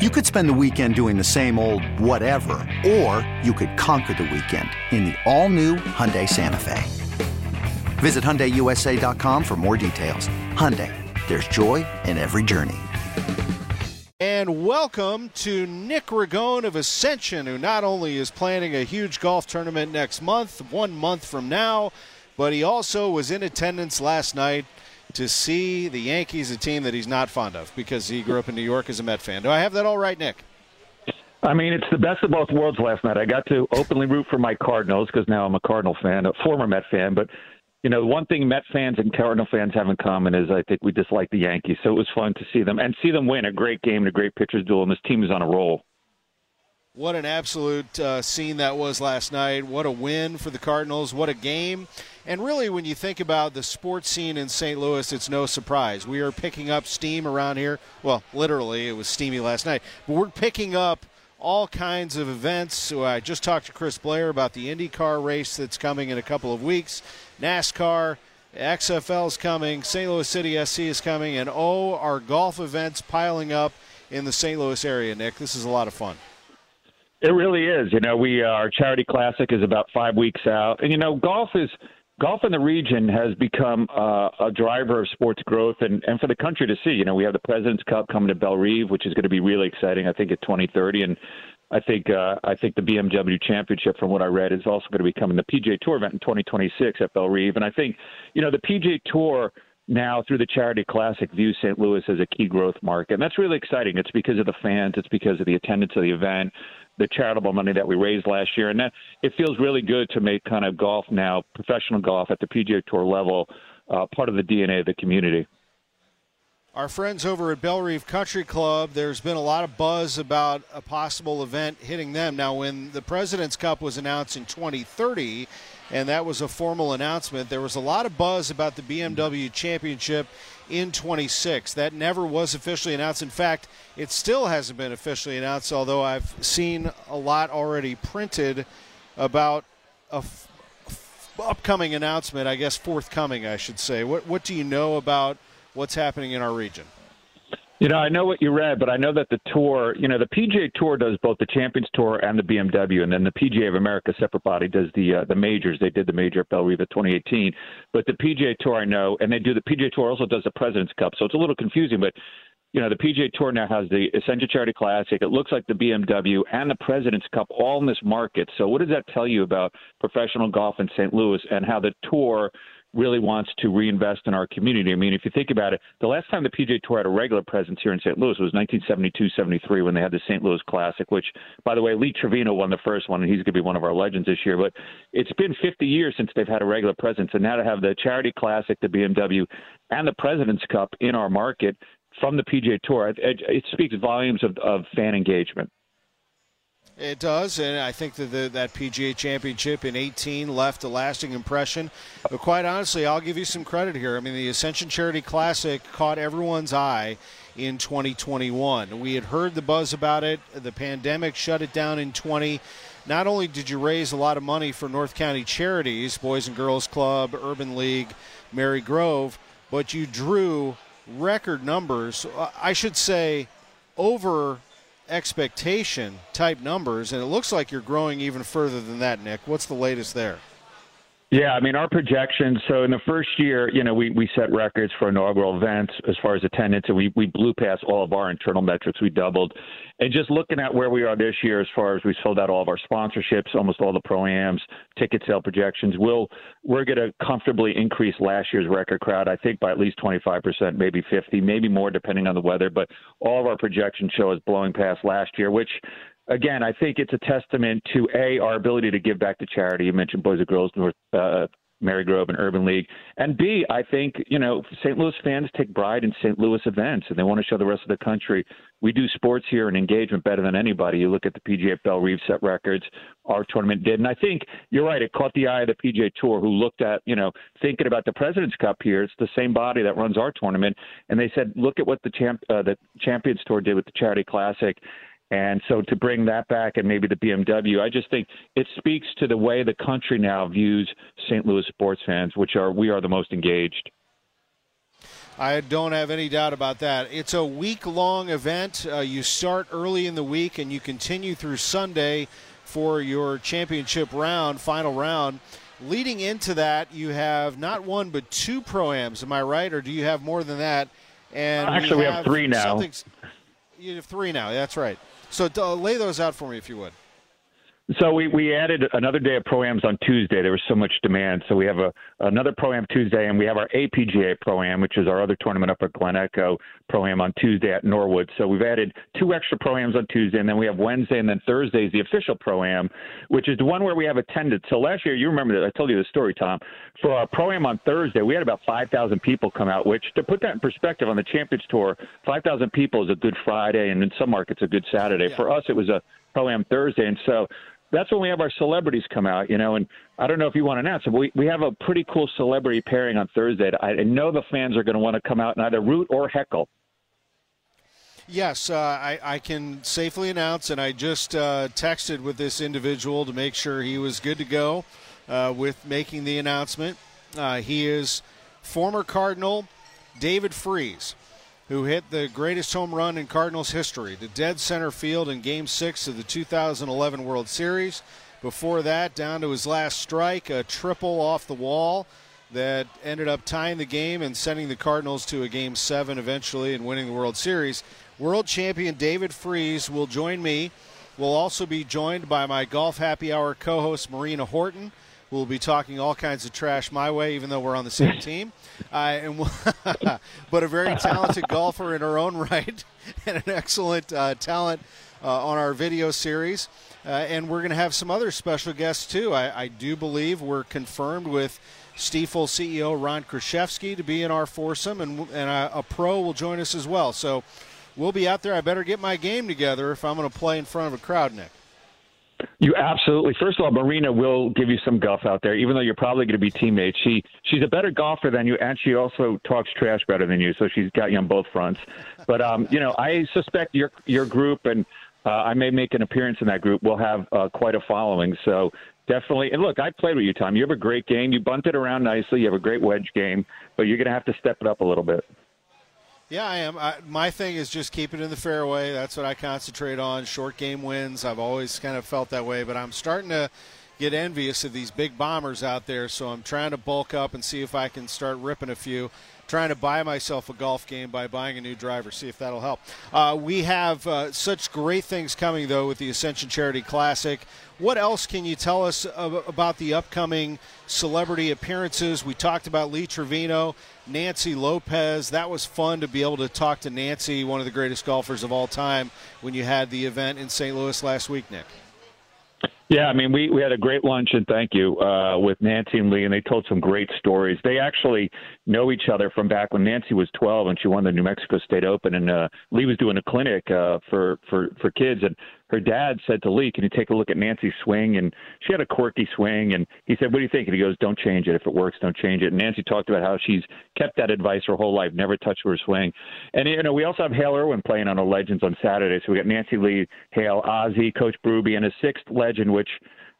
You could spend the weekend doing the same old whatever, or you could conquer the weekend in the all-new Hyundai Santa Fe. Visit HyundaiUSA.com for more details. Hyundai, there's joy in every journey. And welcome to Nick Ragone of Ascension, who not only is planning a huge golf tournament next month, one month from now, but he also was in attendance last night to see the Yankees, a team that he's not fond of because he grew up in New York as a Met fan. Do I have that all right, Nick? I mean, it's the best of both worlds last night. I got to openly root for my Cardinals because now I'm a Cardinal fan, a former Met fan. But, you know, one thing Met fans and Cardinal fans have in common is I think we dislike the Yankees. So it was fun to see them and see them win a great game and a great pitcher's duel. And this team is on a roll. What an absolute uh, scene that was last night. What a win for the Cardinals. What a game. And really, when you think about the sports scene in St. Louis, it's no surprise. We are picking up steam around here. Well, literally, it was steamy last night. But we're picking up all kinds of events. So I just talked to Chris Blair about the IndyCar race that's coming in a couple of weeks, NASCAR. XFL is coming, St. Louis City SC is coming, and oh, our golf events piling up in the St. Louis area, Nick. This is a lot of fun. It really is. You know, we uh, our charity classic is about five weeks out, and you know, golf is golf in the region has become uh, a driver of sports growth and, and for the country to see. You know, we have the President's Cup coming to Bellerive, which is going to be really exciting. I think at 2030, and I think uh, I think the BMW Championship, from what I read, is also going to be coming the PGA Tour event in 2026 at Bellerive. And I think you know the PGA Tour now through the Charity Classic views St. Louis as a key growth market. And that's really exciting. It's because of the fans, it's because of the attendance of the event, the charitable money that we raised last year. And that it feels really good to make kind of golf now, professional golf at the PGA Tour level, uh, part of the DNA of the community. Our friends over at Bellerive Country Club, there's been a lot of buzz about a possible event hitting them. Now, when the President's Cup was announced in 2030, and that was a formal announcement, there was a lot of buzz about the BMW Championship in 26. That never was officially announced. In fact, it still hasn't been officially announced, although I've seen a lot already printed about a f- f- upcoming announcement, I guess forthcoming, I should say. What, what do you know about what's happening in our region? You know, I know what you read, but I know that the tour, you know, the PGA Tour does both the Champions Tour and the BMW, and then the PGA of America, separate body, does the uh, the majors. They did the major at Bellerive 2018, but the PGA Tour I know, and they do the PGA Tour also does the Presidents Cup, so it's a little confusing. But you know, the PGA Tour now has the Ascension Charity Classic. It looks like the BMW and the Presidents Cup all in this market. So, what does that tell you about professional golf in St. Louis and how the tour? Really wants to reinvest in our community. I mean, if you think about it, the last time the PGA Tour had a regular presence here in St. Louis was 1972-73 when they had the St. Louis Classic, which, by the way, Lee Trevino won the first one, and he's going to be one of our legends this year. But it's been 50 years since they've had a regular presence, and now to have the Charity Classic, the BMW, and the President's Cup in our market from the PGA Tour, it, it speaks volumes of, of fan engagement. It does, and I think that the, that PGA Championship in 18 left a lasting impression. But quite honestly, I'll give you some credit here. I mean, the Ascension Charity Classic caught everyone's eye in 2021. We had heard the buzz about it. The pandemic shut it down in 20. Not only did you raise a lot of money for North County charities, Boys and Girls Club, Urban League, Marygrove, but you drew record numbers. I should say over expectation type numbers, and it looks like you're growing even further than that, Nick. What's the latest there? Yeah, I mean, our projections. So in the first year, you know, we, we set records for inaugural events as far as attendance, and we, we blew past all of our internal metrics. We doubled. And just looking at where we are this year, as far as we sold out all of our sponsorships, almost all the pro-ams, ticket sale projections, we'll, we're going to comfortably increase last year's record crowd, I think, by at least 25%, maybe 50, maybe more, depending on the weather. But all of our projections show us blowing past last year, which again, I think it's a testament to a our ability to give back to charity. You mentioned Boys and Girls North uh, Marygrove and Urban League. And B, I think, you know, St. Louis fans take pride in St. Louis events and they want to show the rest of the country we do sports here and engagement better than anybody. You look at the PGA Bell Bellerive set records, our tournament did. And I think you're right, it caught the eye of the PGA Tour who looked at, you know, thinking about the President's Cup here. It's the same body that runs our tournament. And they said, look at what the champ uh, the Champions Tour did with the Charity Classic. And so to bring that back and maybe the BMW, I just think it speaks to the way the country now views St. Louis sports fans, which are we are the most engaged. I don't have any doubt about that. It's a week long event. Uh, you start early in the week and you continue through Sunday for your championship round, final round. Leading into that, you have not one but two proams. Am I right, or do you have more than that? And actually, we have, we have three now. You have three now. That's right. So uh, lay those out for me if you would. So we, we added another day of pro-ams on Tuesday. There was so much demand. So we have a another pro-am Tuesday, and we have our APGA pro-am, which is our other tournament up at Glen Echo pro-am on Tuesday at Norwood. So we've added two extra pro-ams on Tuesday, and then we have Wednesday, and then Thursday is the official pro-am, which is the one where we have attendance. So last year, you remember that I told you the story, Tom. For our pro-am on Thursday, we had about 5,000 people come out, which to put that in perspective on the Champions Tour, 5,000 people is a good Friday, and in some markets a good Saturday. Yeah. For us, it was a pro-am Thursday, and so that's when we have our celebrities come out, you know. And I don't know if you want to announce it, but we, we have a pretty cool celebrity pairing on Thursday. I, know the fans are going to want to come out and either root or heckle. Yes, uh, I, I, can safely announce, and I just uh, texted with this individual to make sure he was good to go uh, with making the announcement. Uh, he is former Cardinal David Freese who hit the greatest home run in Cardinals history to dead center field in Game 6 of the 2011 World Series. Before that, down to his last strike, a triple off the wall that ended up tying the game and sending the Cardinals to a Game 7 eventually and winning the World Series. World champion David Freese will join me. We'll also be joined by my Golf Happy Hour co host, Marina Horton We'll be talking all kinds of trash my way, even though we're on the same team. Uh, and we'll but a very talented golfer in her own right, and an excellent uh, talent uh, on our video series. Uh, and we're going to have some other special guests too. I, I do believe we're confirmed with Stifel CEO Ron Kruszewski to be in our foursome, and, and a, a pro will join us as well. So we'll be out there. I better get my game together if I'm going to play in front of a crowd, Nick. You absolutely. First of all, Marina will give you some guff out there, even though you're probably going to be teammates. She she's a better golfer than you, and she also talks trash better than you. So she's got you on both fronts. But um, you know, I suspect your your group, and uh, I may make an appearance in that group, will have uh, quite a following. So definitely. And look, I played with you, Tom. You have a great game. You bunted around nicely. You have a great wedge game, but you're going to have to step it up a little bit. Yeah, I am. I, my thing is just keep it in the fairway. That's what I concentrate on. Short game wins. I've always kind of felt that way, but I'm starting to get envious of these big bombers out there. So I'm trying to bulk up and see if I can start ripping a few trying to buy myself a golf game by buying a new driver. See if that'll help. Uh, we have uh, such great things coming, though, with the Ascension Charity Classic. What else can you tell us about the upcoming celebrity appearances? We talked about Lee Trevino, Nancy Lopez. That was fun to be able to talk to Nancy, one of the greatest golfers of all time, when you had the event in St. Louis last week, Nick. Yeah, I mean, we, we had a great lunch, and thank you, uh, with Nancy and Lee, and they told some great stories. They actually know each other from back when Nancy was 12 and she won the New Mexico State Open, and uh, Lee was doing a clinic uh, for, for, for kids, and her dad said to Lee, "Can you take a look at Nancy's swing?" And she had a quirky swing, and he said, "What do you think?" And he goes, "Don't change it. If it works, don't change it." And Nancy talked about how she's kept that advice her whole life: never touched her swing. And you know, we also have Hale Irwin playing on the Legends on Saturday, so we got Nancy Lee, Hale, Ozzie, Coach Berube, and a sixth legend, which.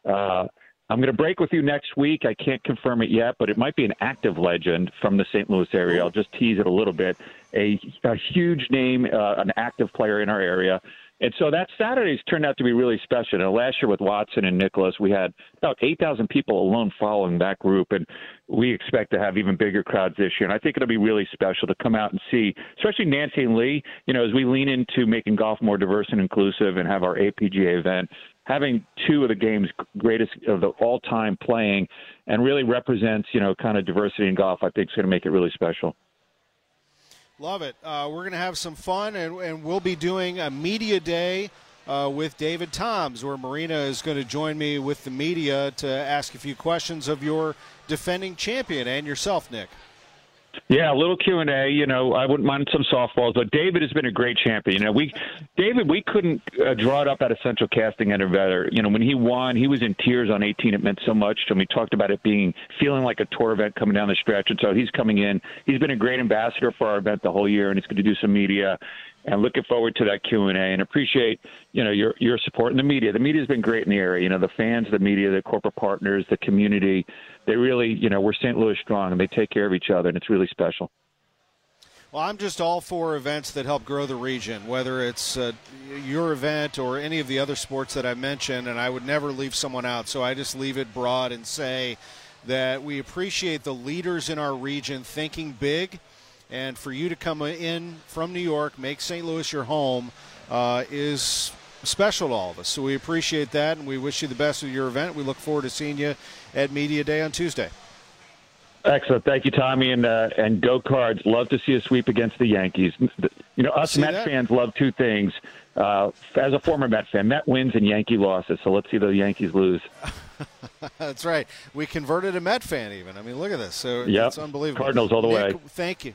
Uh, I'm going to break with you next week. I can't confirm it yet, but it might be an active legend from the St. Louis area. I'll just tease it a little bit. A, a huge name, uh, an active player in our area. And so that Saturday's turned out to be really special. And last year with Watson and Nicklaus, we had about 8,000 people alone following that group. And we expect to have even bigger crowds this year. And I think it'll be really special to come out and see, especially Nancy and Lee, you know, as we lean into making golf more diverse and inclusive and have our APGA event, having two of the game's greatest of the all time playing and really represents, you know, kind of diversity in golf, I think is going to make it really special. Love it. Uh, we're going to have some fun, and, and, we'll be doing a media day uh, with David Toms, where Marina is going to join me with the media to ask a few questions of your defending champion and yourself, Nick. Yeah, a little Q and A. You know, I wouldn't mind some softballs, but David has been a great champion. You know, we, David, we couldn't uh, draw it up at a Central Casting any better. You know, when he won, he was in tears on 18. It meant so much to him. We talked about it being feeling like a tour event coming down the stretch, and so he's coming in. He's been a great ambassador for our event the whole year, and he's going to do some media and looking forward to that Q and A. And appreciate you know your your support in the media. The media's been great in the area. You know, the fans, the media, the corporate partners, the community. They really, you know, we're St. Louis strong, and they take care of each other, and it's really special. Well, I'm just all for events that help grow the region, whether it's uh, your event or any of the other sports that I mentioned, and I would never leave someone out. So I just leave it broad and say that we appreciate the leaders in our region thinking big and for you to come in from New York, make St. Louis your home, uh, is special to all of us. So we appreciate that, and we wish you the best with your event. We look forward to seeing you at Media Day on Tuesday. Excellent, thank you, Tommy, and uh, and go Cards. Love to see a sweep against the Yankees. You know, us Met that? fans love two things. Uh, as a former Met fan, Met wins and Yankee losses. So let's see the Yankees lose. That's right. We converted a Met fan, even. I mean, look at this. So yep. it's unbelievable. Cardinals all the Nick, way. Thank you.